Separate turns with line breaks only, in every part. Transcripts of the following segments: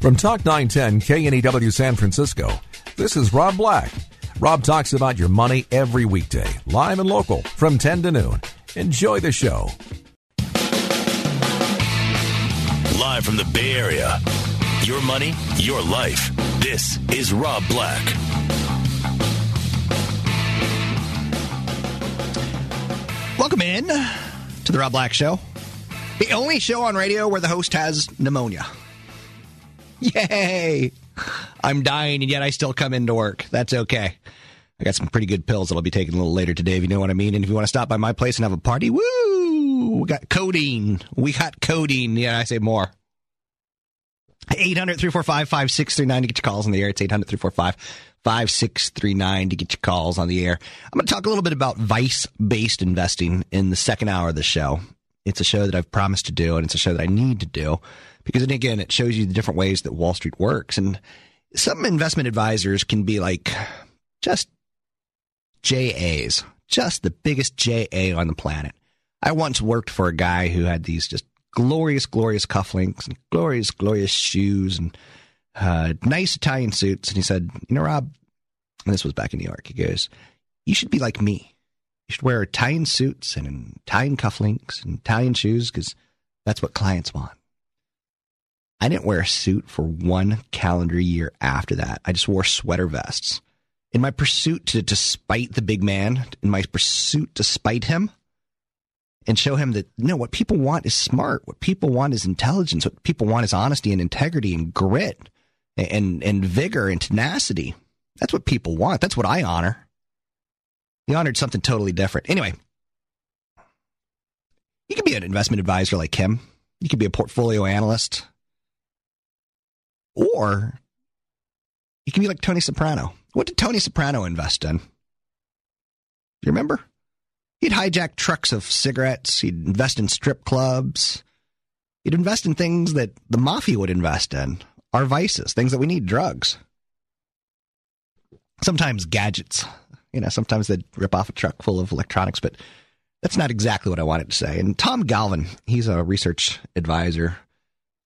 From Talk 910 KNEW San Francisco, this is Rob Black. Rob talks about your money every weekday, live and local, from 10 to noon. Enjoy the show.
Live from the Bay Area. Your money, your life. This is Rob Black.
Welcome in to the Rob Black Show, the only show on radio where the host has pneumonia. Yay! I'm dying, and yet I still come into work. That's okay. I got some pretty good pills that I'll be taking a little later today, if you know what I mean. And if you want to stop by my place and have a party, woo! We got codeine. We got codeine. Yeah, I say more. 800 345 5639 to get your calls on the air. It's 800 345 5639 to get your calls on the air. I'm going to talk a little bit about vice based investing in the second hour of the show. It's a show that I've promised to do, and it's a show that I need to do because, again, it shows you the different ways that Wall Street works. And some investment advisors can be like just JAs, just the biggest JA on the planet. I once worked for a guy who had these just glorious, glorious cufflinks and glorious, glorious shoes and uh, nice Italian suits. And he said, You know, Rob, and this was back in New York, he goes, You should be like me. You should wear Italian suits and Italian cufflinks and Italian shoes because that's what clients want. I didn't wear a suit for one calendar year after that. I just wore sweater vests. In my pursuit to, to spite the big man, in my pursuit to spite him, and show him that no, what people want is smart. What people want is intelligence. What people want is honesty and integrity and grit and and vigor and tenacity. That's what people want. That's what I honor. He honored something totally different. Anyway, you can be an investment advisor like him. You could be a portfolio analyst. Or you can be like Tony Soprano. What did Tony Soprano invest in? Do you remember? He'd hijack trucks of cigarettes. He'd invest in strip clubs. He'd invest in things that the mafia would invest in, our vices, things that we need, drugs. Sometimes gadgets. You know, sometimes they'd rip off a truck full of electronics, but that's not exactly what I wanted to say. And Tom Galvin, he's a research advisor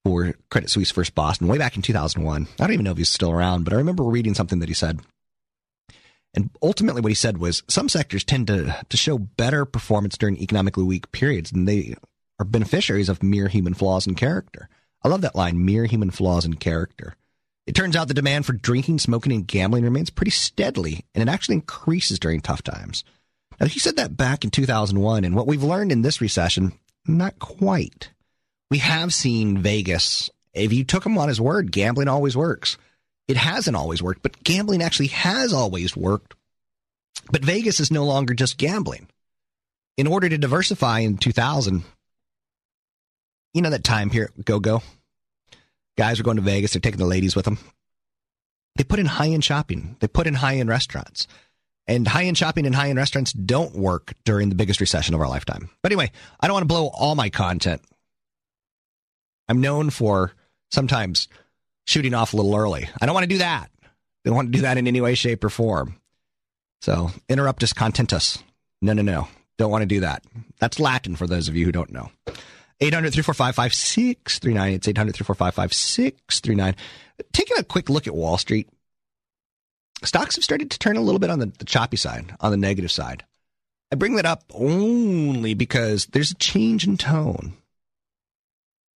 for Credit Suisse First Boston way back in 2001. I don't even know if he's still around, but I remember reading something that he said. And ultimately, what he said was some sectors tend to, to show better performance during economically weak periods, and they are beneficiaries of mere human flaws in character. I love that line mere human flaws in character. It turns out the demand for drinking, smoking, and gambling remains pretty steadily, and it actually increases during tough times. Now, he said that back in 2001, and what we've learned in this recession, not quite. We have seen Vegas. If you took him on his word, gambling always works. It hasn't always worked, but gambling actually has always worked. But Vegas is no longer just gambling. In order to diversify in 2000, you know that time here, go go? Guys are going to Vegas, they're taking the ladies with them. They put in high end shopping, they put in high end restaurants. And high end shopping and high end restaurants don't work during the biggest recession of our lifetime. But anyway, I don't want to blow all my content. I'm known for sometimes shooting off a little early. I don't want to do that. I don't want to do that in any way, shape, or form. So interrupt us, content us. No, no, no. Don't want to do that. That's Latin for those of you who don't know. 800 345 5639. It's 800 345 5639. Taking a quick look at Wall Street, stocks have started to turn a little bit on the, the choppy side, on the negative side. I bring that up only because there's a change in tone,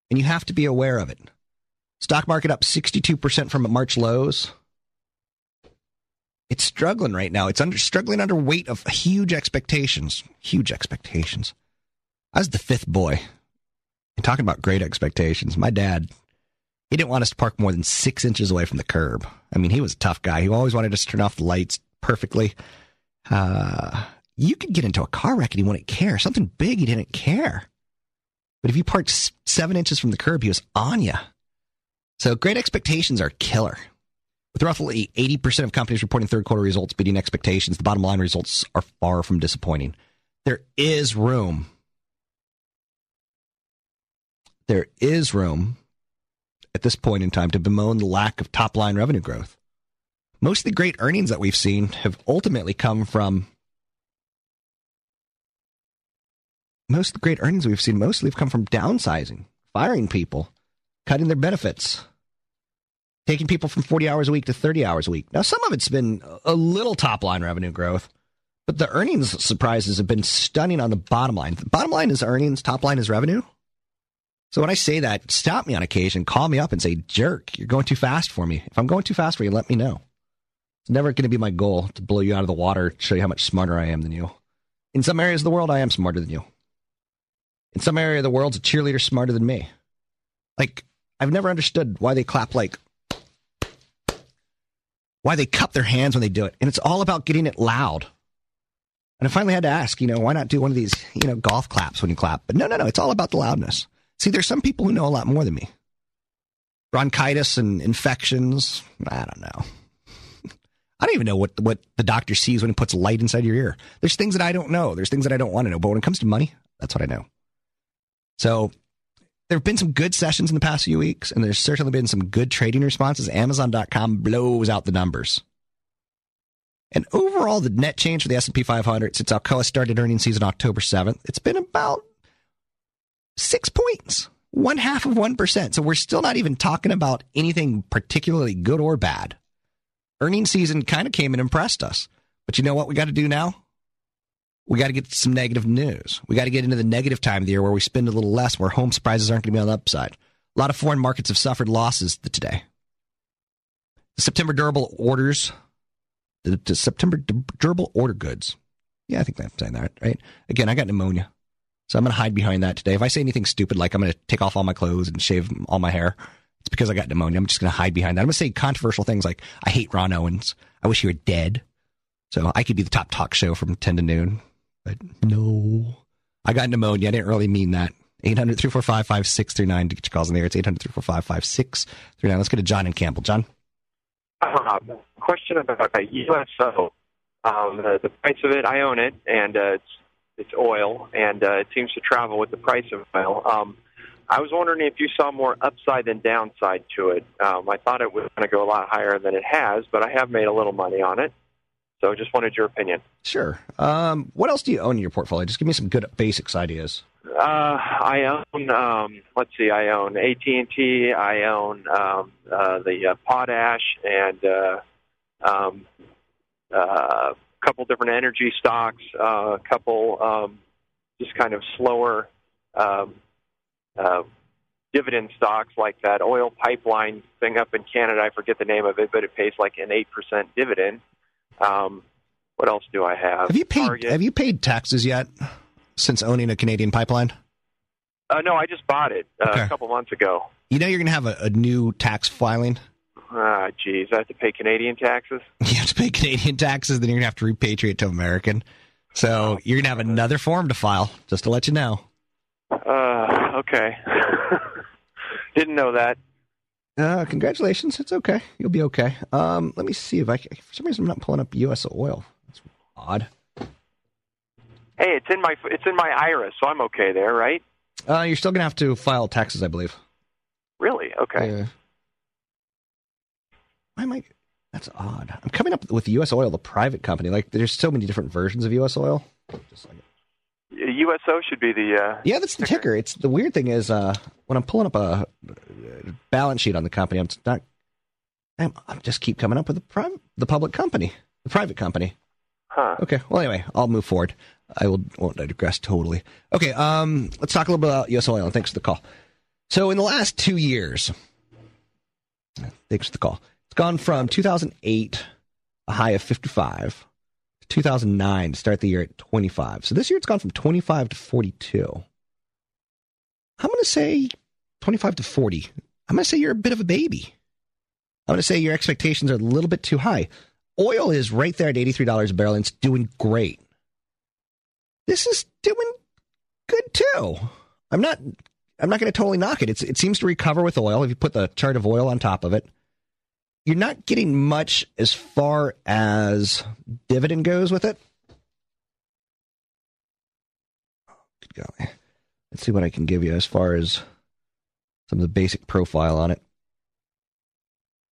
and you have to be aware of it. Stock market up 62% from March lows. It's struggling right now. It's under struggling under weight of huge expectations. Huge expectations. I was the fifth boy. And talking about great expectations, my dad, he didn't want us to park more than six inches away from the curb. I mean, he was a tough guy. He always wanted us to turn off the lights perfectly. Uh, you could get into a car wreck and he wouldn't care. Something big, he didn't care. But if you parked seven inches from the curb, he was on you. So great expectations are killer. With roughly 80% of companies reporting third quarter results beating expectations, the bottom line results are far from disappointing. There is room. There is room at this point in time to bemoan the lack of top line revenue growth. Most of the great earnings that we've seen have ultimately come from most of the great earnings we've seen mostly have come from downsizing, firing people, cutting their benefits, taking people from 40 hours a week to 30 hours a week. Now, some of it's been a little top line revenue growth, but the earnings surprises have been stunning on the bottom line. The bottom line is earnings, top line is revenue. So when I say that, stop me on occasion, call me up and say, jerk, you're going too fast for me. If I'm going too fast for you, let me know. It's never going to be my goal to blow you out of the water, show you how much smarter I am than you. In some areas of the world, I am smarter than you. In some area of the world, a cheerleader smarter than me. Like, I've never understood why they clap like, why they cup their hands when they do it. And it's all about getting it loud. And I finally had to ask, you know, why not do one of these, you know, golf claps when you clap? But no, no, no, it's all about the loudness. See, there's some people who know a lot more than me. Bronchitis and infections, I don't know. I don't even know what what the doctor sees when he puts light inside your ear. There's things that I don't know. There's things that I don't want to know. But when it comes to money, that's what I know. So there have been some good sessions in the past few weeks, and there's certainly been some good trading responses. Amazon.com blows out the numbers. And overall, the net change for the S&P 500 since Alcoa started earning season October 7th, it's been about six points, one half of 1%. So we're still not even talking about anything particularly good or bad. Earning season kind of came and impressed us. But you know what we got to do now? We got to get some negative news. We got to get into the negative time of the year where we spend a little less, where home surprises aren't going to be on the upside. A lot of foreign markets have suffered losses today. The September durable orders, the, the September durable order goods. Yeah, I think I'm saying that right. Again, I got pneumonia, so I'm going to hide behind that today. If I say anything stupid like I'm going to take off all my clothes and shave all my hair, it's because I got pneumonia. I'm just going to hide behind that. I'm going to say controversial things like I hate Ronn Owens. I wish he were dead. So I could be the top talk show from 10 to noon. But no, I got pneumonia. I didn't really mean that. 800 345 5639 to get your calls in there. It's 800 345 5639. Let's get to John and Campbell. John?
Uh, question about a USO. Um, the, the price of it, I own it, and uh, it's it's oil, and uh, it seems to travel with the price of oil. Um, I was wondering if you saw more upside than downside to it. Um, I thought it was going to go a lot higher than it has, but I have made a little money on it. So I just wanted your opinion.
Sure. Um, what else do you own in your portfolio? Just give me some good basics ideas.
Uh, I own. Um, let's see. I own AT and T. I own um, uh, the uh, potash and uh, um, uh, couple different energy stocks. Uh, a couple um, just kind of slower um, uh, dividend stocks, like that oil pipeline thing up in Canada. I forget the name of it, but it pays like an eight percent dividend. Um, what else do I have?
Have you paid
Target.
Have you paid taxes yet since owning a Canadian pipeline?
Uh, no, I just bought it uh,
Okay.
a couple months ago.
You know you're going to have a, a new tax filing.
Ah, geez, I have to pay Canadian taxes.
You have to pay Canadian taxes, then you're going to have to repatriate to American. So you're going to have another form to file, just to let you know.
Uh, okay. Didn't know that.
Uh, congratulations. It's okay. You'll be okay. Um, let me see if I can, for some reason I'm not pulling up U.S. oil. That's odd.
Hey, it's in my it's in my IRA, so I'm okay there, right?
Uh, you're still going to have to file taxes, I believe.
Really? Okay.
Yeah. I? That's odd. I'm coming up with U.S. Oil, the private company. Like, there's so many different versions of U.S. Oil. Just like,
USO should be the. Uh,
yeah, that's the ticker. It's the weird thing is uh, when I'm pulling up a, uh balance sheet on the company, I'm not. I'm, I just keep coming up with the private, the public company, the private company.
huh.
Okay. Well, anyway, I'll move forward. I will won't digress totally. Okay. Um, let's talk a little bit about U.S. Oil. And thanks for the call. So, in the last two years, thanks for the call. Gone from 2008, a high of 55, to 2009 to start the year at 25. So this year it's gone from 25 to 42. I'm going to say 25 to 40. I'm going to say you're a bit of a baby. I'm going to say your expectations are a little bit too high. Oil is right there at $83 a barrel and it's doing great. This is doing good too. I'm not I'm not going to totally knock it. It's, it seems to recover with oil. If you put the chart of oil on top of it, you're not getting much as far as dividend goes with it. Good golly. Let's see what I can give you as far as some of the basic profile on it.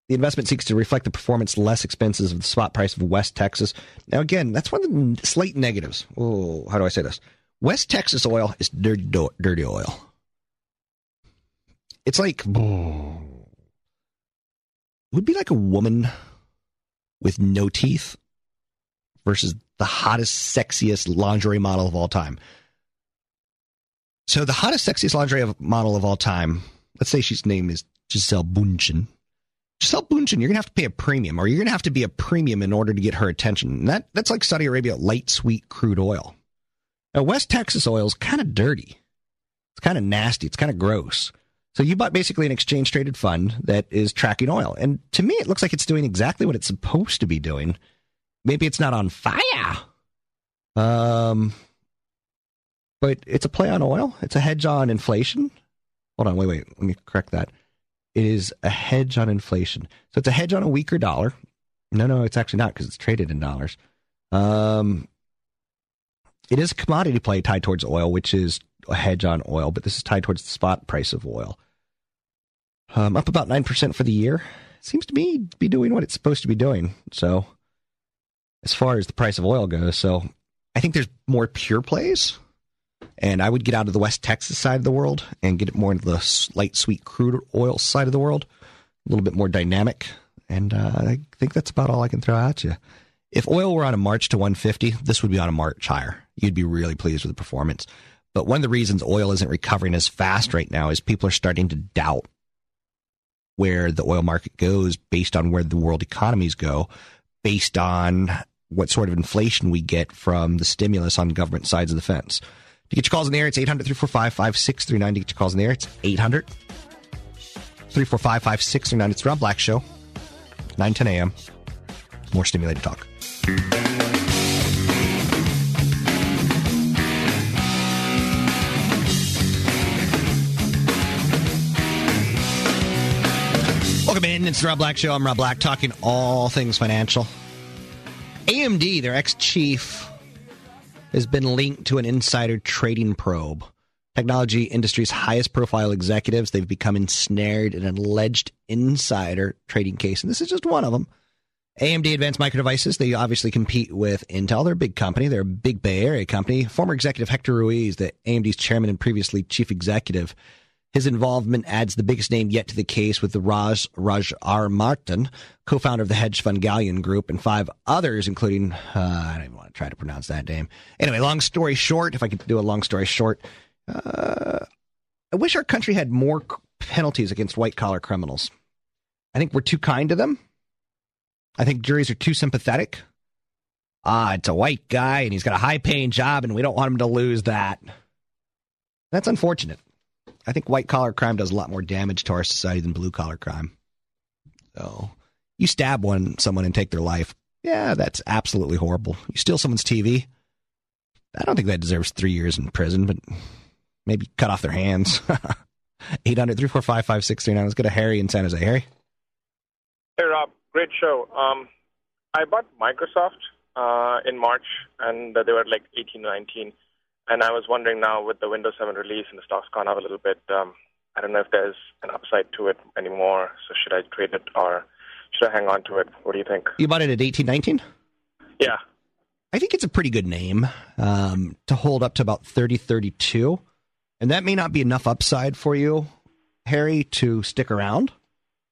The investment seeks to reflect the performance less expenses of the spot price of West Texas. Now, again, that's one of the slight negatives. Oh, how do I say this? West Texas oil is dirty, dirty oil. It's like oh, would be like a woman with no teeth versus the hottest, sexiest lingerie model of all time. So the hottest, sexiest lingerie model of all time, let's say she's name is Gisele Bündchen. Gisele Bündchen, you're gonna have to pay a premium, or you're gonna have to be a premium in order to get her attention. And that that's like Saudi Arabia light sweet crude oil. Now West Texas oil is kind of dirty. It's kind of nasty. It's kind of gross. So you bought basically an exchange traded fund that is tracking oil. And to me, it looks like it's doing exactly what it's supposed to be doing. Maybe it's not on fire. Um, but it's a play on oil. It's a hedge on inflation. Hold on, wait, wait. Let me correct that. It is a hedge on inflation. So it's a hedge on a weaker dollar. No, no, it's actually not because it's traded in dollars. Um, it is a commodity play tied towards oil, which is a hedge on oil, but this is tied towards the spot price of oil. Um, up about 9% for the year. Seems to me be doing what it's supposed to be doing. So, as far as the price of oil goes, so I think there's more pure plays. And I would get out of the West Texas side of the world and get it more into the light sweet crude oil side of the world, a little bit more dynamic. And uh, I think that's about all I can throw at you. If oil were on a march to 150, this would be on a march higher. You'd be really pleased with the performance. But one of the reasons oil isn't recovering as fast right now is people are starting to doubt where the oil market goes based on where the world economies go, based on what sort of inflation we get from the stimulus on government sides of the fence. To get your calls in the air, it's 800 345 5639. To get your calls in the air, it's 800 345 5639. It's the Rob Black Show, 9 10 a.m. More stimulated talk. In. It's the Rob Black Show. I'm Rob Black, talking all things financial. AMD, their ex chief, has been linked to an insider trading probe. Technology industry's highest profile executives, they've become ensnared in an alleged insider trading case. And this is just one of them. AMD Advanced Micro Devices, they obviously compete with Intel. They're a big company. They're a big Bay Area company. Former executive Hector Ruiz, the AMD's chairman and previously chief executive, his involvement adds the biggest name yet to the case with the Raj Raj R. Martin, co-founder of the hedge fund Galleon Group, and five others, including uh, I don't even want to try to pronounce that name. Anyway, long story short, if I could do a long story short, uh, I wish our country had more penalties against white collar criminals. I think we're too kind to them. I think juries are too sympathetic. Ah, it's a white guy and he's got a high paying job, and we don't want him to lose that. That's unfortunate. I think white collar crime does a lot more damage to our society than blue collar crime. So you stab one someone and take their life. Yeah, that's absolutely horrible. You steal someone's TV. I don't think that deserves three years in prison, but maybe cut off their hands. 800 345 5639. Let's go to Harry in San Jose. Harry?
Hey, Rob. Great show. Um, I bought Microsoft uh, in March, and they were like 18 19. And I was wondering now with the Windows 7 release and the stock's gone up a little bit, um, I don't know if there's an upside to it anymore. So should I trade it or should I hang on to it? What do you think?
You bought it at 1819?
Yeah.
I think it's a pretty good name um, to hold up to about 3032. And that may not be enough upside for you, Harry, to stick around.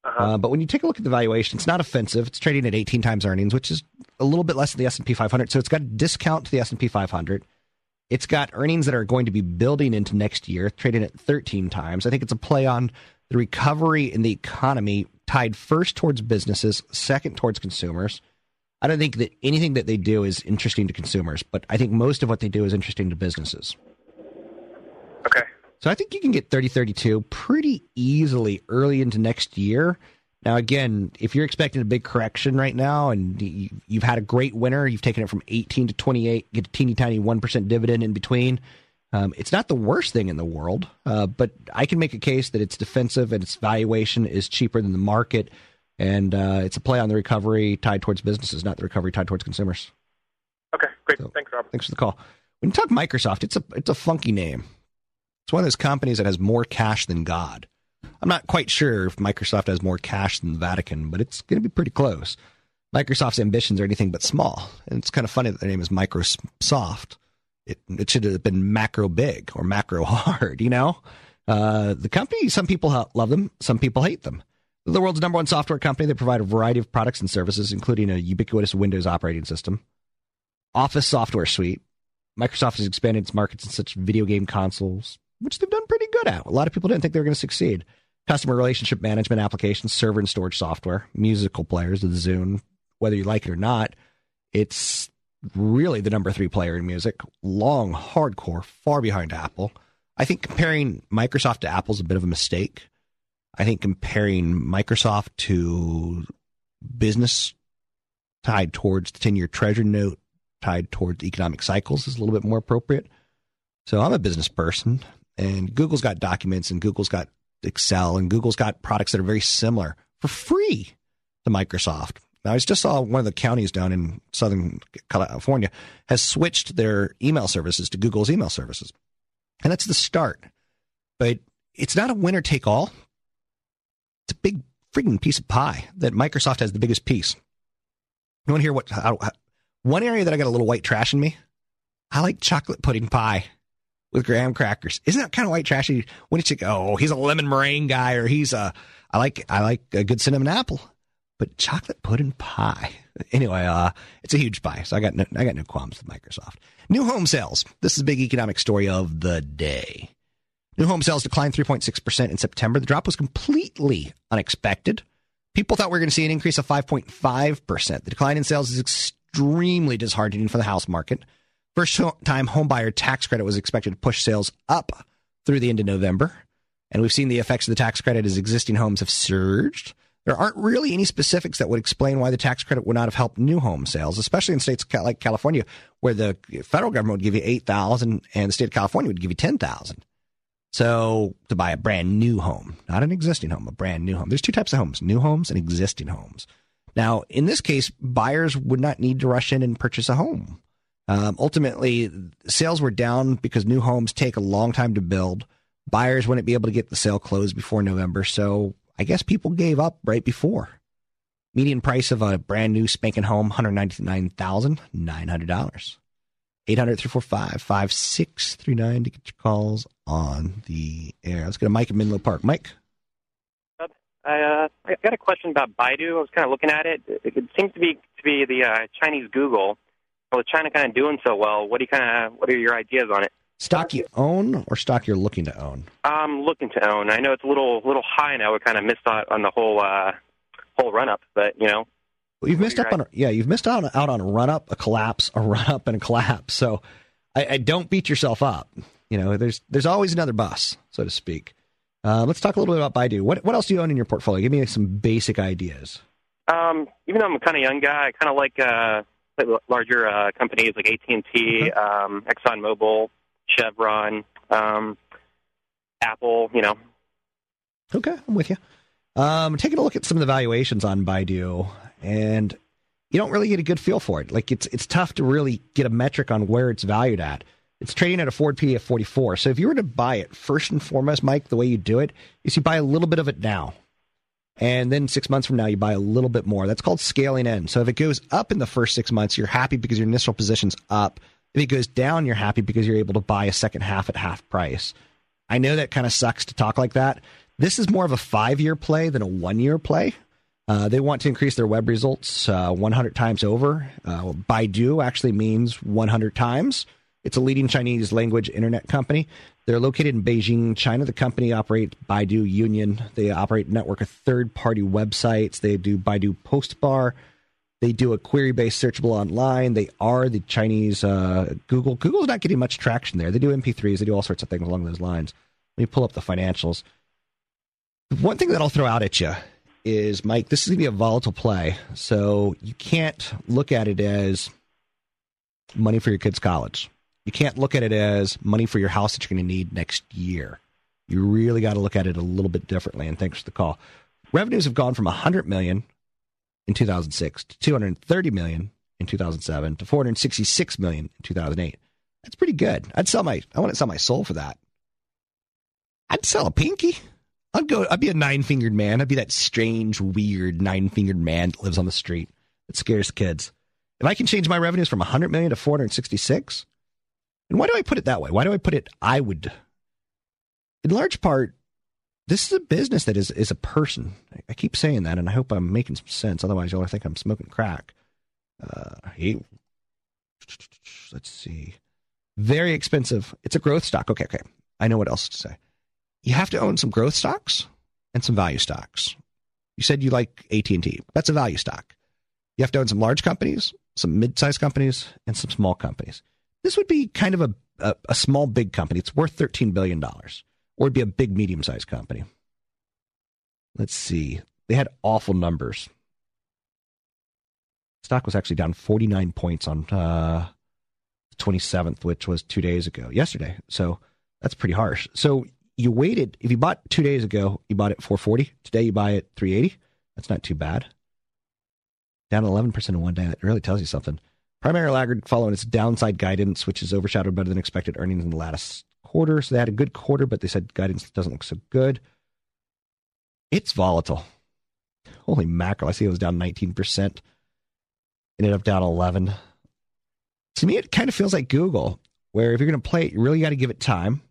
Uh-huh. Uh, but when you take a look at the valuation, it's not offensive. It's trading at 18 times earnings, which is a little bit less than the S&P 500. So it's got a discount to the S&P 500. It's got earnings that are going to be building into next year, trading at 13 times. I think it's a play on the recovery in the economy tied first towards businesses, second towards consumers. I don't think that anything that they do is interesting to consumers, but I think most of what they do is interesting to businesses.
Okay.
So I think you can get 30 32 pretty easily early into next year. Now, again, if you're expecting a big correction right now and you've had a great winter, you've taken it from 18 to 28, get a teeny tiny 1% dividend in between, Um, it's not the worst thing in the world, uh, but I can make a case that it's defensive and its valuation is cheaper than the market, and uh, it's a play on the recovery tied towards businesses, not the recovery tied towards consumers.
Okay, great.
So-
Thanks, Rob.
Thanks for the call. When you talk Microsoft, it's a it's a funky name. It's one of those companies that has more cash than God. I'm not quite sure if Microsoft has more cash than the Vatican, but it's going to be pretty close. Microsoft's ambitions are anything but small, and it's kind of funny that their name is Microsoft. It it should have been macro big or macro hard, you know. Uh, the company, some people love them, some people hate them. The world's number one software company. They provide a variety of products and services, including a ubiquitous Windows operating system, Office software suite. Microsoft has expanded its markets in such video game consoles, which they've done pretty good at. A lot of people didn't think they were going to succeed. Customer relationship management applications, server and storage software, musical players, of the Zune, whether you like it or not, it's really the number three player in music. Long, hardcore, far behind Apple. I think comparing Microsoft to Apple is a bit of a mistake. I think comparing Microsoft to business tied towards the 10 year treasury note tied towards economic cycles is a little bit more appropriate. So I'm a business person, and Google's got documents, and Google's got Excel, and Google's got products that are very similar for free to Microsoft. Now, I just saw one of the counties down in Southern California has switched their email services to Google's email services. And that's the start. But it's not a winner take all. It's a big freaking piece of pie that Microsoft has the biggest piece. You want to hear what how, how- one area that I got a little white trash in me? I like chocolate pudding pie with graham crackers. Isn't that kind of white trashy? When you think, oh, he's a lemon meringue guy, or he's a, I like, I like a good cinnamon apple, but chocolate pudding pie. Anyway, uh, it's a huge pie, so I got no, I got no qualms with Microsoft. New home sales. This is the big economic story of the day. New home sales declined 3.6% in September. The drop was completely unexpected. People thought we were going to see an increase of 5.5%. The decline in sales is extremely disheartening for the house market. First time homebuyer tax credit was expected to push sales up through the end of November. And we've seen the effects of the tax credit as existing homes have surged. There aren't really any specifics that would explain why the tax credit would not have helped new home sales, especially in states like California, where the federal government would give you eight thousand and the state of California would give you ten thousand. So to buy a brand new home, not an existing home, a brand new home. There's two types of homes: new homes and existing homes. Now, in this case, buyers would not need to rush in and purchase a home. Um, ultimately, sales were down because new homes take a long time to build. Buyers wouldn't be able to get the sale closed before November, so I guess people gave up right before. Median price of a brand new spanking home, $199,900. 800 345 5639 to get your calls on the air. Let's go to Mike in Menlo Park. Mike?
I, uh, I got a question about Baidu. I was kind of looking at it. It, it seems to be to be the uh, Chinese Google. With China kind of doing so well, what do you kind of what are your ideas on it?
Stock you own or stock you're looking to own?
I'm looking to own. I know it's a little little high now. We kind of missed out on the whole uh, whole run up, but you know,
Well, you've missed up on yeah, you've missed out out on a run up, a collapse, a run up, and a collapse. So, I, I don't beat yourself up. You know, there's there's always another bus, so to speak. Uh, let's talk a little bit about Baidu. What what else do you own in your portfolio? Give me some basic ideas.
um, even though I'm a kind of young guy, I kind of like uh, like larger uh, companies like AT and T, um, ExxonMobil, Chevron, um, Apple. You know,
Okay, I'm with you. Um, taking a look at some of the valuations on Baidu, and you don't really get a good feel for it. Like it's it's tough to really get a metric on where it's valued at. It's trading at a forward P of 44. So if you were to buy it, first and foremost, Mike, the way you do it is you buy a little bit of it now. And then six months from now, you buy a little bit more. That's called scaling in. So if it goes up in the first six months, you're happy because your initial position's up. If it goes down, you're happy because you're able to buy a second half at half price. I know that kind of sucks to talk like that. This is more of a five year play than a one year play. Uh, they want to increase their web results uh, 100 times over. Uh, Baidu actually means 100 times. It's a leading Chinese language internet company. They're located in Beijing, China. The company operates Baidu Union. They operate a network of third party websites. They do Baidu Postbar. They do a query based searchable online. They are the Chinese uh, Google. Google's not getting much traction there. They do MP3s. They do all sorts of things along those lines. Let me pull up the financials. One thing that I'll throw out at you is, Mike, this is going to be a volatile play. So you can't look at it as money for your kids' college. You can't look at it as money for your house that you're going to need next year. You really got to look at it a little bit differently. And thanks for the call. Revenues have gone from 100 million in 2006 to 230 million in 2007 to 466 million in 2008. That's pretty good. I'd sell my I want to sell my soul for that. I'd sell a pinky. I'd go I'd be a nine-fingered man. I'd be that strange, weird nine-fingered man that lives on the street that scares kids. If I can change my revenues from 100 million to 466, and why do I put it that way? Why do I put it I would in large part this is a business that is is a person. I keep saying that, and I hope I'm making some sense. Otherwise, you'll think I'm smoking crack. Uh, he, let's see, very expensive. It's a growth stock. Okay, okay. I know what else to say. You have to own some growth stocks and some value stocks. You said you like AT and T. That's a value stock. You have to own some large companies, some mid-sized companies, and some small companies. This would be kind of a, a, a small big company. It's worth thirteen billion dollars or it'd be a big medium sized company. Let's see. They had awful numbers. Stock was actually down 49 points on uh, 27th, which was two days ago, yesterday. So that's pretty harsh. So you waited. If you bought two days ago, you bought it 440. Today you buy it 380. That's not too bad. Down 11% in one day. That really tells you something. Primary laggard following its downside guidance, which is overshadowed better than expected earnings in the latest quarter. So they had a good quarter, but they said guidance doesn't look so good. It's volatile. Holy mackerel. I see it was down 19%. Ended up down 11. To me, it kind of feels like Google, where if you're going to play it, you really got to give it time.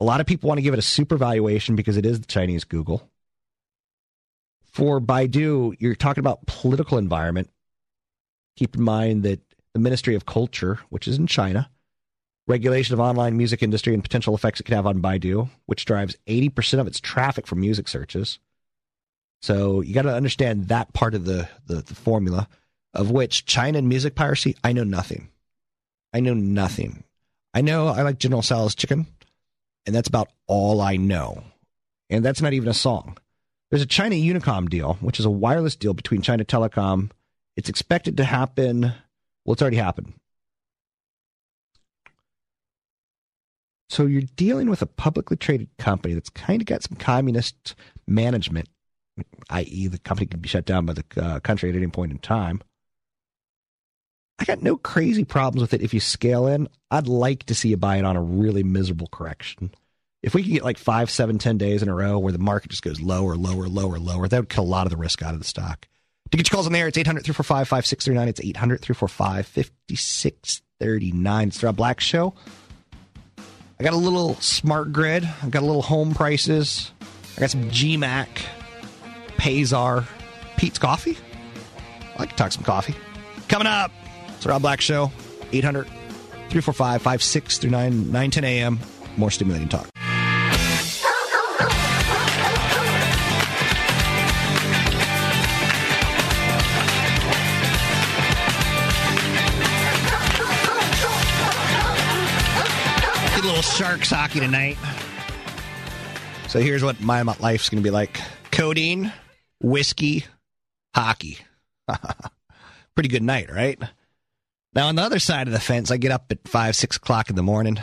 A lot of people want to give it a super valuation because it is the Chinese Google. For Baidu, you're talking about political environment. Keep in mind that the Ministry of Culture, which is in China, regulation of online music industry and potential effects it could have on Baidu, which drives 80% of its traffic from music searches. So you got to understand that part of the, the, the formula, of which China and music piracy, I know nothing. I know nothing. I know I like General Tso's chicken, and that's about all I know. And that's not even a song. There's a China Unicom deal, which is a wireless deal between China Telecom. It's expected to happen. Well, it's already happened. So you're dealing with a publicly traded company that's kind of got some communist management, i.e., the company could be shut down by the uh, country at any point in time. I got no crazy problems with it if you scale in. I'd like to see you buy it on a really miserable correction. If we can get like five, seven, ten days in a row where the market just goes lower, lower, lower, lower, that would kill a lot of the risk out of the stock. To get your calls on the air, it's 800 345 5639. It's 800 345 5639. It's the Rob Black Show. I got a little smart grid. I got a little home prices. I got some GMAC, Pazar, Peet's Coffee. I like to talk some coffee. Coming up, it's Rob Black Show, 800 345 5639 910 a.m. More stimulating talk. Sharks hockey tonight. So here's what my life's going to be like codeine, whiskey, hockey. Pretty good night, right? Now, on the other side of the fence, I get up at 5, 6 o'clock in the morning,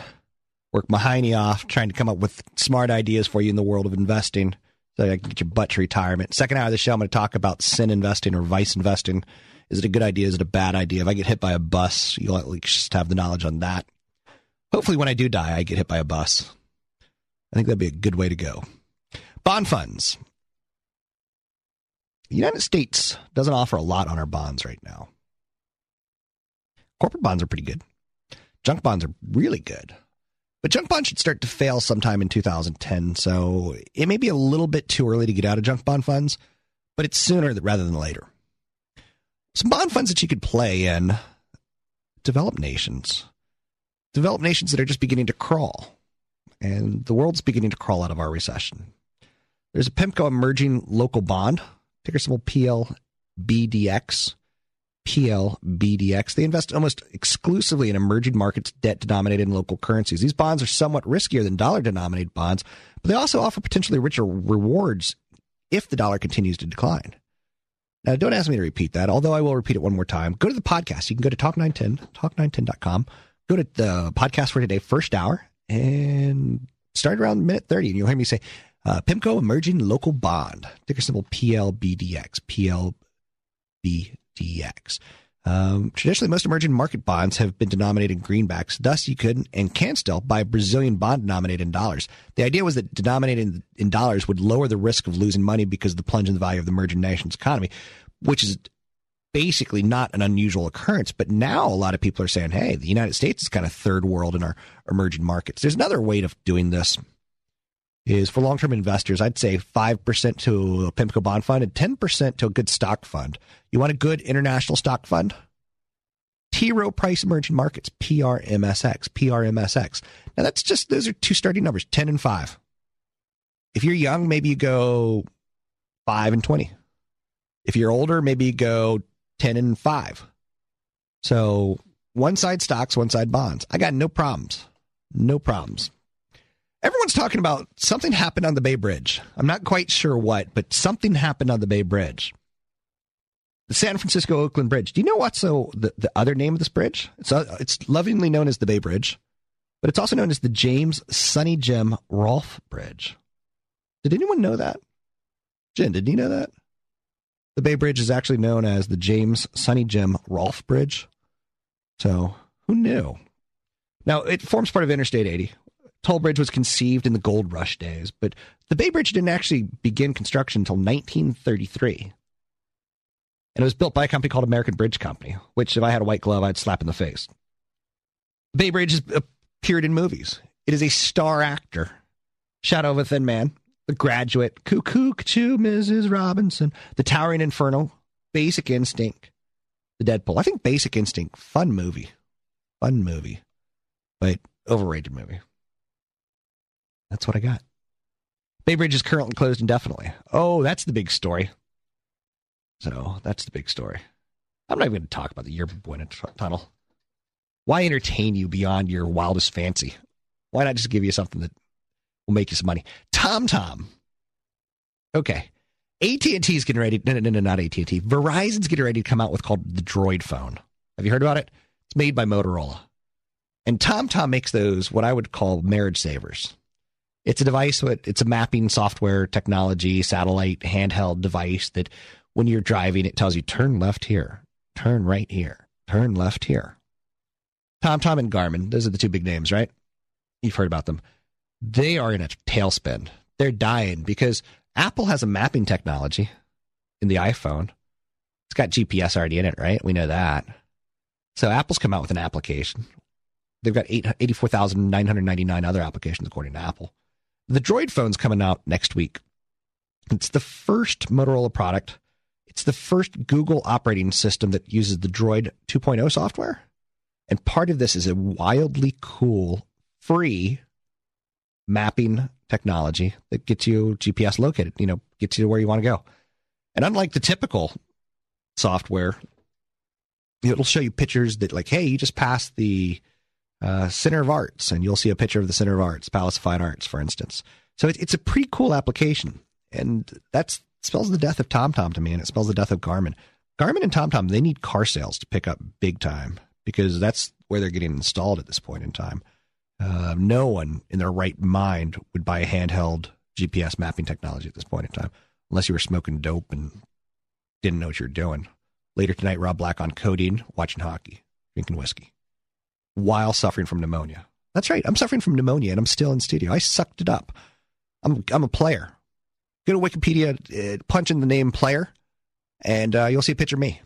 work my hiney off, trying to come up with smart ideas for you in the world of investing so I can get your butt to retirement. Second hour of the show, I'm going to talk about sin investing or vice investing. Is it a good idea? Is it a bad idea? If I get hit by a bus, you'll at least have the knowledge on that. Hopefully, when I do die, I get hit by a bus. I think that'd be a good way to go. Bond funds. The United States doesn't offer a lot on our bonds right now. Corporate bonds are pretty good. Junk bonds are really good. But junk bonds should start to fail sometime in 2010. So it may be a little bit too early to get out of junk bond funds, but it's sooner rather than later. Some bond funds that you could play in developed nations developed nations that are just beginning to crawl. And the world's beginning to crawl out of our recession. There's a PIMCO emerging local bond, ticker symbol PLBDX. PLBDX. They invest almost exclusively in emerging markets debt denominated in local currencies. These bonds are somewhat riskier than dollar denominated bonds, but they also offer potentially richer rewards if the dollar continues to decline. Now, don't ask me to repeat that, although I will repeat it one more time. Go to the podcast. You can go to Talk910, talk910.com go to the podcast for today, first hour, and start around minute 30, and you'll hear me say, uh, PIMCO Emerging Local Bond, ticker symbol PLBDX, PLBDX. Um, traditionally, most emerging market bonds have been denominated in greenbacks. Thus, you could and can still buy Brazilian bond denominated in dollars. The idea was that denominated in dollars would lower the risk of losing money because of the plunge in the value of the emerging nation's economy, which is basically not an unusual occurrence. But now a lot of people are saying, hey, the United States is kind of third world in our emerging markets. There's another way of doing this is for long term investors, I'd say 5% to a PIMCO bond fund and 10% to a good stock fund. You want a good international stock fund? T Rowe Price Emerging Markets, PRMSX, PRMSX. Now that's just, those are two starting numbers, 10 and 5. If you're young, maybe you go 5 and 20. If you're older, maybe you go 10 and 5. So one side stocks, one side bonds. I got no problems. No problems. Everyone's talking about something happened on the Bay Bridge. I'm not quite sure what, but something happened on the Bay Bridge. The San Francisco Oakland Bridge. Do you know what's the, the, the other name of this bridge? It's, uh, it's lovingly known as the Bay Bridge, but it's also known as the James Sunny Jim Rolph Bridge. Did anyone know that? Jen, did you know that? The Bay Bridge is actually known as the James Sunny Jim Rolph Bridge. So, who knew? Now, it forms part of Interstate 80, Toll Bridge was conceived in the gold rush days, but the Bay Bridge didn't actually begin construction until 1933. And it was built by a company called American Bridge Company, which if I had a white glove, I'd slap in the face. Bay Bridge has appeared in movies. It is a star actor. Shadow of a Thin Man, The Graduate, Cuckoo, Choo, Mrs. Robinson, The Towering Inferno, Basic Instinct, The Dead Pool. I think Basic Instinct, fun movie. Fun movie. But overrated movie. That's what I got. Bay Bridge is currently closed indefinitely. Oh, that's the big story. So that's the big story. I'm not even going to talk about the Yerba Buena tunnel. Why entertain you beyond your wildest fancy? Why not just give you something that will make you some money? TomTom. Okay. AT&T is getting ready. No, no, no, no, not AT&T. Verizon's getting ready to come out with called the Droid phone. Have you heard about it? It's made by Motorola. And TomTom makes those what I would call marriage savers. It's a device, it's a mapping software technology, satellite handheld device that when you're driving, it tells you turn left here, turn right here, turn left here. TomTom and Garmin, those are the two big names, right? You've heard about them. They are in a tailspin. They're dying because Apple has a mapping technology in the iPhone. It's got GPS already in it, right? We know that. So Apple's come out with an application. They've got 84,999 other applications according to Apple. The Droid phone's coming out next week. It's the first Motorola product. It's the first Google operating system that uses the Droid 2.0 software. And part of this is a wildly cool, free mapping technology that gets you GPS located, you know, gets you to where you want to go. And unlike the typical software, it'll show you pictures that, like, hey, you just passed the uh, Center of Arts, and you'll see a picture of the Center of Arts, Palace of Fine Arts, for instance. So it, it's a pretty cool application, and that spells the death of TomTom to me, and it spells the death of Garmin. Garmin and TomTom they need car sales to pick up big time because that's where they're getting installed at this point in time. Uh, no one in their right mind would buy a handheld GPS mapping technology at this point in time, unless you were smoking dope and didn't know what you were doing. Later tonight, Rob Black on codeine, watching hockey, drinking whiskey while suffering from pneumonia. That's right. I'm suffering from pneumonia and I'm still in studio. I sucked it up. I'm I'm a player. Go to Wikipedia, uh, punch in the name player, and uh, you'll see a picture of me.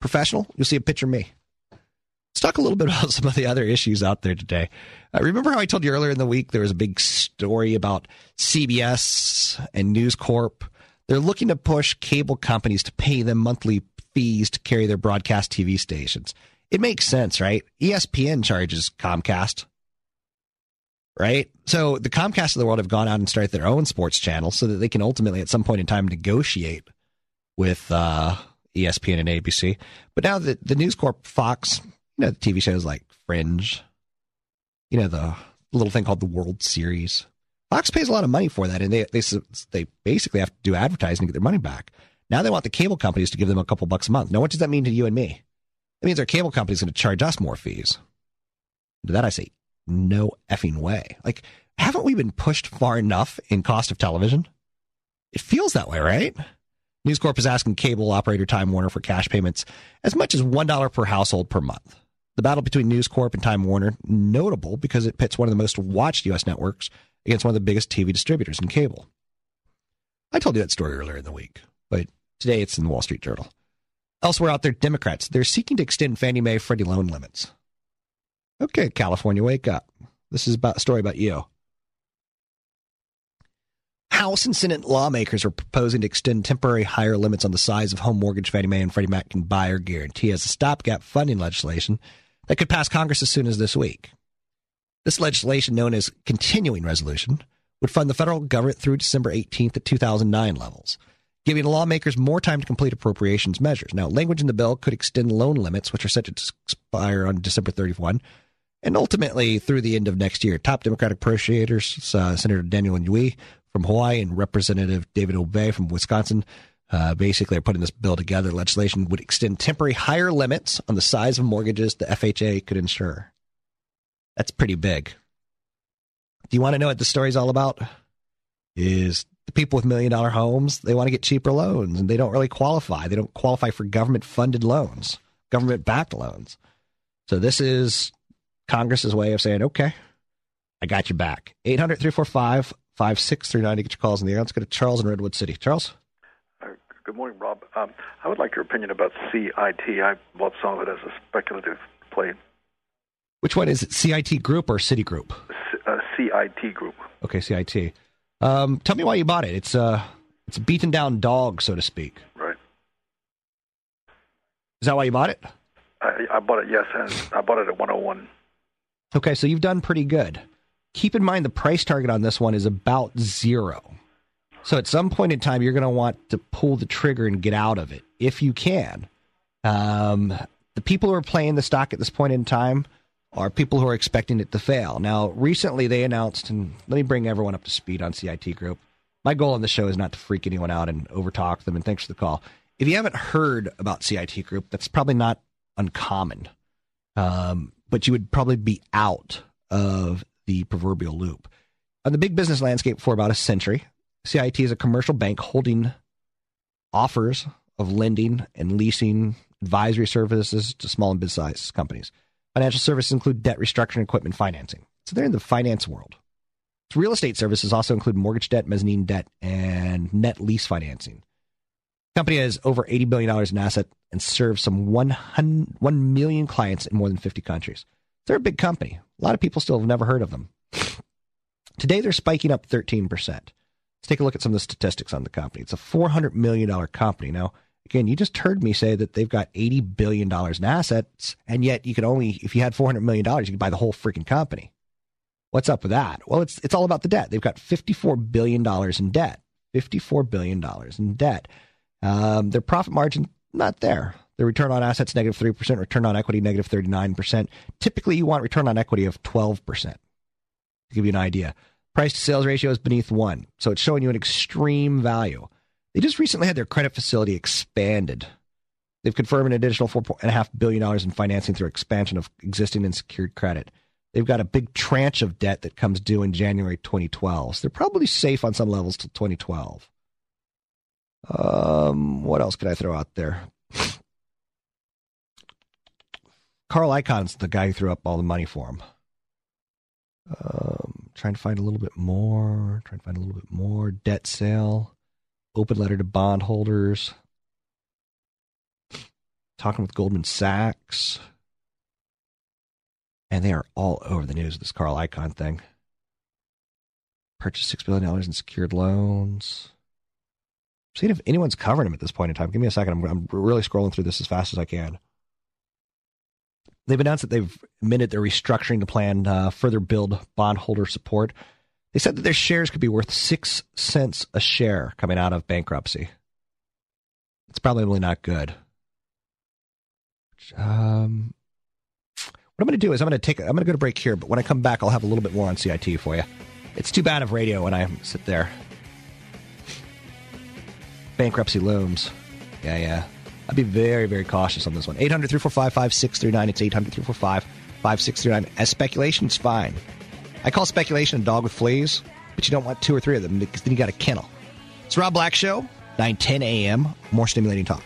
Professional, you'll see a picture of me. Let's talk a little bit about some of the other issues out there today. Uh, remember how I told you earlier in the week there was a big story about CBS and News Corp. They're looking to push cable companies to pay them monthly fees to carry their broadcast TV stations it makes sense, right? ESPN charges Comcast, right? So the Comcast of the world have gone out and started their own sports channel so that they can ultimately, at some point in time, negotiate with uh, ESPN and ABC. But now that the News Corp, Fox, you know, the TV shows like Fringe, you know, the little thing called the World Series. Fox pays a lot of money for that, and they they they basically have to do advertising to get their money back. Now they want the cable companies to give them a couple bucks a month. Now, what does that mean to you and me? That means our cable company is going to charge us more fees. To that I say, no effing way. Like, haven't we been pushed far enough in cost of television? It feels that way, right? News Corp is asking cable operator Time Warner for cash payments as much as $1 per household per month. The battle between News Corp and Time Warner notable because it pits one of the most watched U.S. networks against one of the biggest TV distributors in cable. I told you that story earlier in the week, but today it's in the Wall Street Journal. Elsewhere out there, Democrats, they're seeking to extend Fannie Mae Freddie loan limits. Okay, California, wake up. This is about a story about you. House and Senate lawmakers are proposing to extend temporary higher limits on the size of home mortgage Fannie Mae and Freddie Mac can buy or guarantee as a stopgap funding legislation that could pass Congress as soon as this week. This legislation, known as Continuing Resolution, would fund the federal government through December 18th at 2009 levels, giving lawmakers more time to complete appropriations measures. Now, language in the bill could extend loan limits, which are set to expire on December 31, and ultimately through the end of next year. Top Democratic appropriators, uh, Senator Daniel Inouye from Hawaii and Representative David Obey from Wisconsin, uh, basically are putting this bill together. Legislation would extend temporary higher limits on the size of mortgages the FHA could insure. That's pretty big. Do you want to know what the story's all about? Is the people with million dollar homes, they want to get cheaper loans and they don't really qualify. They don't qualify for government funded loans, government backed loans. So this is Congress's way of saying, okay, I got you back. 800 345 5639 to get your calls in the air. Let's go to Charles in Redwood City. Charles?
Good morning, Rob. Um, I would like your opinion about CIT. I bought some of it as a speculative play.
Which one is it? CIT Group or Citigroup?
C- uh, CIT Group.
Okay, CIT. Um, tell me why you bought it. It's uh, it's a beaten down dog, so to speak.
Right.
Is that why you bought it?
I, I bought it, yes, and I bought it at 101.
Okay, so you've done pretty good. Keep in mind the price target on this one is about zero. So at some point in time, you're going to want to pull the trigger and get out of it if you can. Um, the people who are playing the stock at this point in time are people who are expecting it to fail. Now, recently they announced, and let me bring everyone up to speed on CIT Group. My goal on the show is not to freak anyone out and overtalk them, and thanks for the call. If you haven't heard about CIT Group, that's probably not uncommon, um, but you would probably be out of the proverbial loop. On the big business landscape for about a century, CIT is a commercial bank holding offers of lending and leasing advisory services to small and mid-sized companies. Financial services include debt restructuring, equipment financing. So they're in the finance world. So real estate services also include mortgage debt, mezzanine debt, and net lease financing. The company has over $80 billion in assets and serves some 100, 1 million clients in more than 50 countries. They're a big company. A lot of people still have never heard of them. Today, they're spiking up 13%. Take a look at some of the statistics on the company. It's a $400 million company. Now, again, you just heard me say that they've got $80 billion in assets, and yet you could only, if you had $400 million, you could buy the whole freaking company. What's up with that? Well, it's, it's all about the debt. They've got $54 billion in debt. $54 billion in debt. Um, their profit margin, not there. The return on assets, negative 3%, return on equity, negative 39%. Typically, you want return on equity of 12%, to give you an idea. Price to sales ratio is beneath one, so it's showing you an extreme value. They just recently had their credit facility expanded. They've confirmed an additional $4.5 billion in financing through expansion of existing and secured credit. They've got a big tranche of debt that comes due in January 2012. So they're probably safe on some levels till 2012. Um, what else could I throw out there? Carl Icahn's the guy who threw up all the money for him. Um, trying to find a little bit more. Trying to find a little bit more. Debt sale. Open letter to bondholders. Talking with Goldman Sachs. And they are all over the news, this Carl Icahn thing. Purchased $6 billion in secured loans. Seeing if anyone's covering him at this point in time. Give me a second. I'm, I'm really scrolling through this as fast as I can. They've announced that they've amended their restructuring to plan uh, further build bondholder support. They said that their shares could be worth six cents a share coming out of bankruptcy. It's probably not good. Um, what I'm going to do is I'm going to take I'm going to go to break here, but when I come back, I'll have a little bit more on CIT for you. It's too bad of radio when I sit there. Bankruptcy looms. Yeah, yeah. I'd be very, very cautious on this one. 800 345 5639. It's 800 345 5639. As speculation, it's fine. I call speculation a dog with fleas, but you don't want two or three of them because then you got a kennel. It's Rob Black Show, 9 10 a.m. More stimulating talk.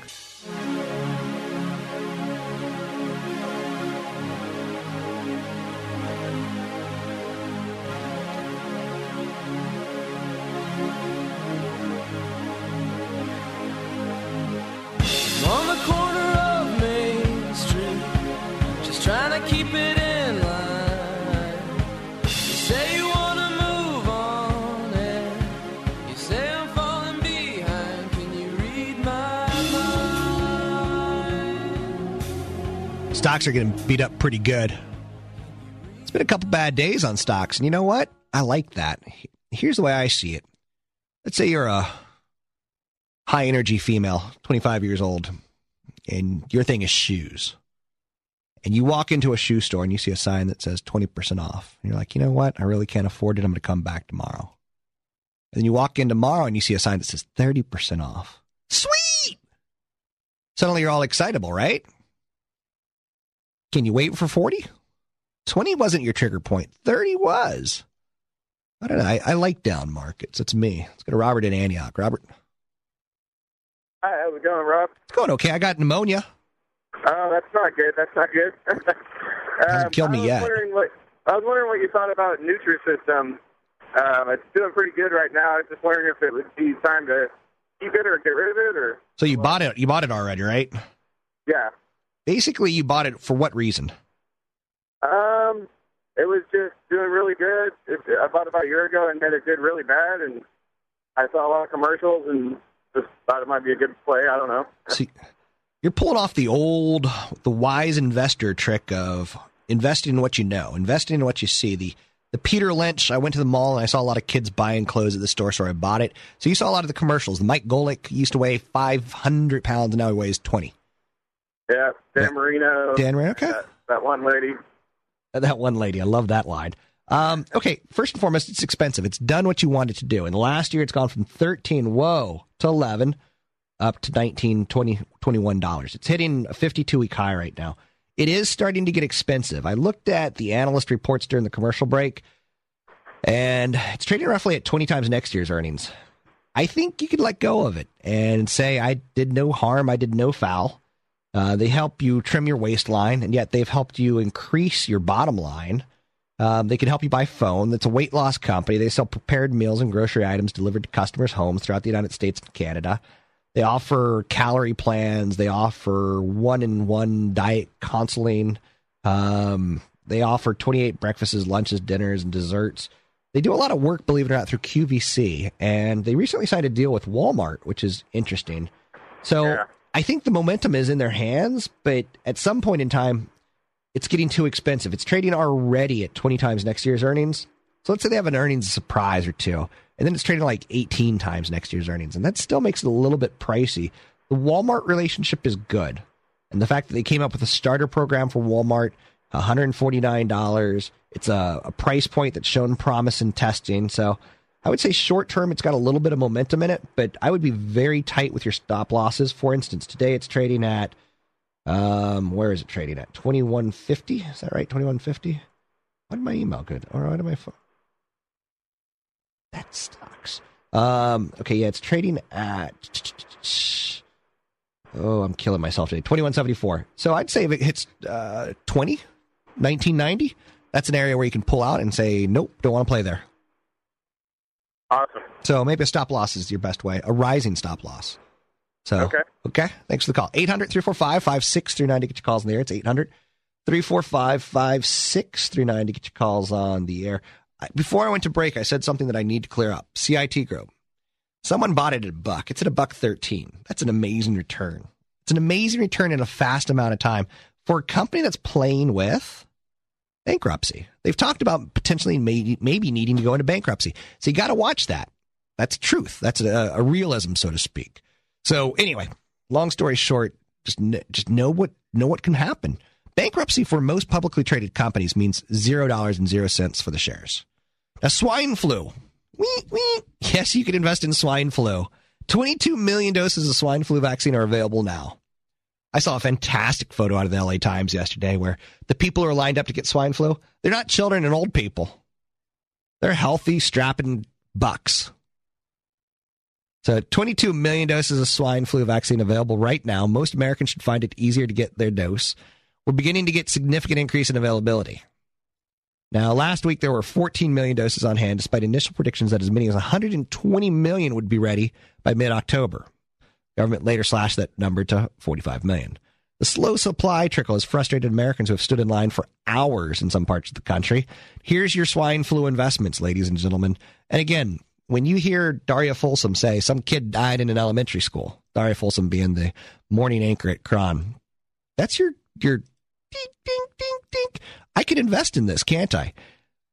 Stocks are getting beat up pretty good. It's been a couple bad days on stocks, and you know what? I like that. Here's the way I see it. Let's say you're a high energy female, 25 years old, and your thing is shoes. And you walk into a shoe store and you see a sign that says 20% off. And you're like, you know what? I really can't afford it. I'm going to come back tomorrow. And then you walk in tomorrow and you see a sign that says 30% off. Sweet! Suddenly you're all excitable, right? Can you wait for 40? 20 wasn't your trigger point. 30 was. I don't know. I, I like down markets. It's me. Let's go to Robert in Antioch. Robert,
Hi, how's it going, Rob?
it's going okay. I got pneumonia.
Oh, that's not good. That's not good.
Hasn't killed me
I
yet.
What, I was wondering what you thought about Nutrisystem. Um, it's doing pretty good right now. I was just wondering if it would be time to keep it or get rid of it, or
So you bought it. You bought it already, right?
yeah.
Basically, you bought it for what reason?
Um, it was just doing really good. It, I bought it about a year ago, and then it did really bad, and I saw a lot of commercials and just thought it might be a good play. I don't know.
See, you're pulling off the old, the wise investor trick of investing in what you know, investing in what you see. The the Peter Lynch. I went to the mall and I saw a lot of kids buying clothes at the store, so I bought it. So you saw a lot of the commercials. The Mike Golic used to weigh 500 pounds, and now he weighs 20.
Yeah, Dan Marino.
Dan Marino, okay.
That, that one lady.
That one lady, I love that line. Um, okay, first and foremost, it's expensive. It's done what you wanted to do. And last year, it's gone from 13, whoa, to 11, up to 19, 20, 21 dollars. It's hitting a 52 week high right now. It is starting to get expensive. I looked at the analyst reports during the commercial break, and it's trading roughly at 20 times next year's earnings. I think you could let go of it and say, I did no harm, I did no foul. Uh, they help you trim your waistline, and yet they've helped you increase your bottom line. Um, they can help you by phone. It's a weight loss company. They sell prepared meals and grocery items delivered to customers' homes throughout the United States and Canada. They offer calorie plans. They offer one in one diet counseling. Um, they offer 28 breakfasts, lunches, dinners, and desserts. They do a lot of work, believe it or not, through QVC. And they recently signed a deal with Walmart, which is interesting. So I think the momentum is in their hands, but at some point in time, it's getting too expensive. It's trading already at 20 times next year's earnings. So let's say they have an earnings surprise or two, and then it's trading like 18 times next year's earnings. And that still makes it a little bit pricey. The Walmart relationship is good. And the fact that they came up with a starter program for Walmart, $149, it's a, a price point that's shown promise in testing. So I would say short term, it's got a little bit of momentum in it, but I would be very tight with your stop losses. For instance, today it's trading at, um, where is it trading at? 2150? Is that right? 2150? Why did my email good? Or why did my phone? That sucks. Um, okay, yeah, it's trading at. Oh, I'm killing myself today. 2174. So I'd say if it hits uh, 20, 1990, that's an area where you can pull out and say, nope, don't want to play there.
Awesome.
So maybe a stop loss is your best way, a rising stop loss. So,
Okay.
okay. Thanks for the call. 800 345 5639 to get your calls in the air. It's 800 345 5639 to get your calls on the air. Before I went to break, I said something that I need to clear up. CIT Group. Someone bought it at a buck. It's at a buck 13. That's an amazing return. It's an amazing return in a fast amount of time for a company that's playing with bankruptcy. They've talked about potentially maybe, maybe needing to go into bankruptcy. So you got to watch that. That's truth. That's a, a realism, so to speak. So anyway, long story short, just kn- just know what know what can happen. Bankruptcy for most publicly traded companies means zero dollars and zero cents for the shares. Now, swine flu. Wee, wee. Yes, you can invest in swine flu. 22 million doses of swine flu vaccine are available now. I saw a fantastic photo out of the LA Times yesterday where the people who are lined up to get swine flu, they're not children and old people. They're healthy, strapping bucks. So 22 million doses of swine flu vaccine available right now. Most Americans should find it easier to get their dose. We're beginning to get significant increase in availability. Now, last week there were 14 million doses on hand, despite initial predictions that as many as 120 million would be ready by mid-October. Government later slashed that number to 45 million. The slow supply trickle has frustrated Americans who have stood in line for hours in some parts of the country. Here's your swine flu investments, ladies and gentlemen. And again, when you hear Darya Folsom say some kid died in an elementary school, Darya Folsom being the morning anchor at KRON, that's your your ding ding ding ding. I can invest in this, can't I?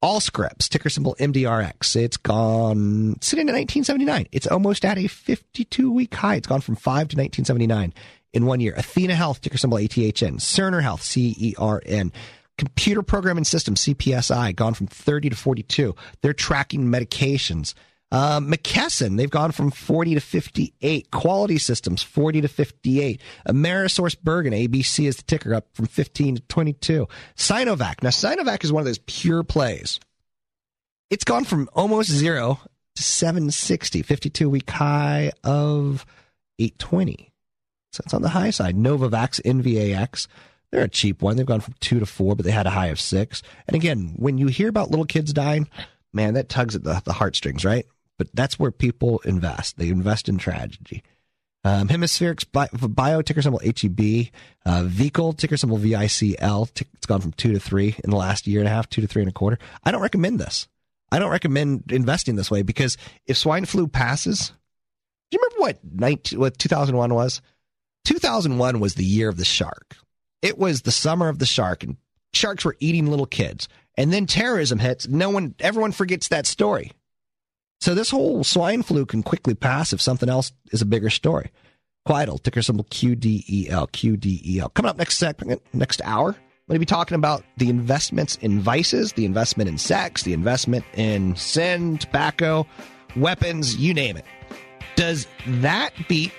Allscripts, ticker symbol MDRX. It's gone sitting at 1979. It's almost at a 52 week high. It's gone from 5 to 1979 in one year. Athena Health, ticker symbol ATHN. Cerner Health, C E R N. Computer Programming System, CPSI, gone from 30 to 42. They're tracking medications. Uh, McKesson, they've gone from 40 to 58. Quality Systems, 40 to 58. Amerisource Bergen, ABC is the ticker, up from 15 to 22. Sinovac. Now, Sinovac is one of those pure plays. It's gone from almost zero to 760, 52 week high of 820. So it's on the high side. Novavax, NVAX. They're a cheap one. They've gone from two to four, but they had a high of six. And again, when you hear about little kids dying, man, that tugs at the, the heartstrings, right? But that's where people invest. They invest in tragedy. Um, Hemispherx Bio, Bio, ticker symbol HEB. Uh, ticker symbol VICL. It's gone from two to three in the last year and a half, two to three and a quarter. I don't recommend this. I don't recommend investing this way because if swine flu passes, do you remember what 19, what 2001 was? 2001 was the year of the shark. It was the summer of the shark, and sharks were eating little kids. And then terrorism hits. No one, everyone forgets that story. So this whole swine flu can quickly pass if something else is a bigger story. Quidel, ticker symbol QDEL, QDEL. Coming up next segment, next hour, I'm going to be talking about the investments in vices, the investment in sex, the investment in sin, tobacco, weapons, you name it. Does that beat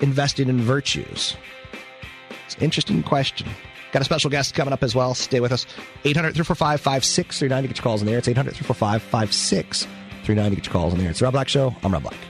investing in virtues? It's an interesting question. Got a special guest coming up as well. Stay with us. 800 345 5639 to get your calls in there. It's 800 345 5639 to get your calls in there. It's the Rob Black Show. I'm Rob Black.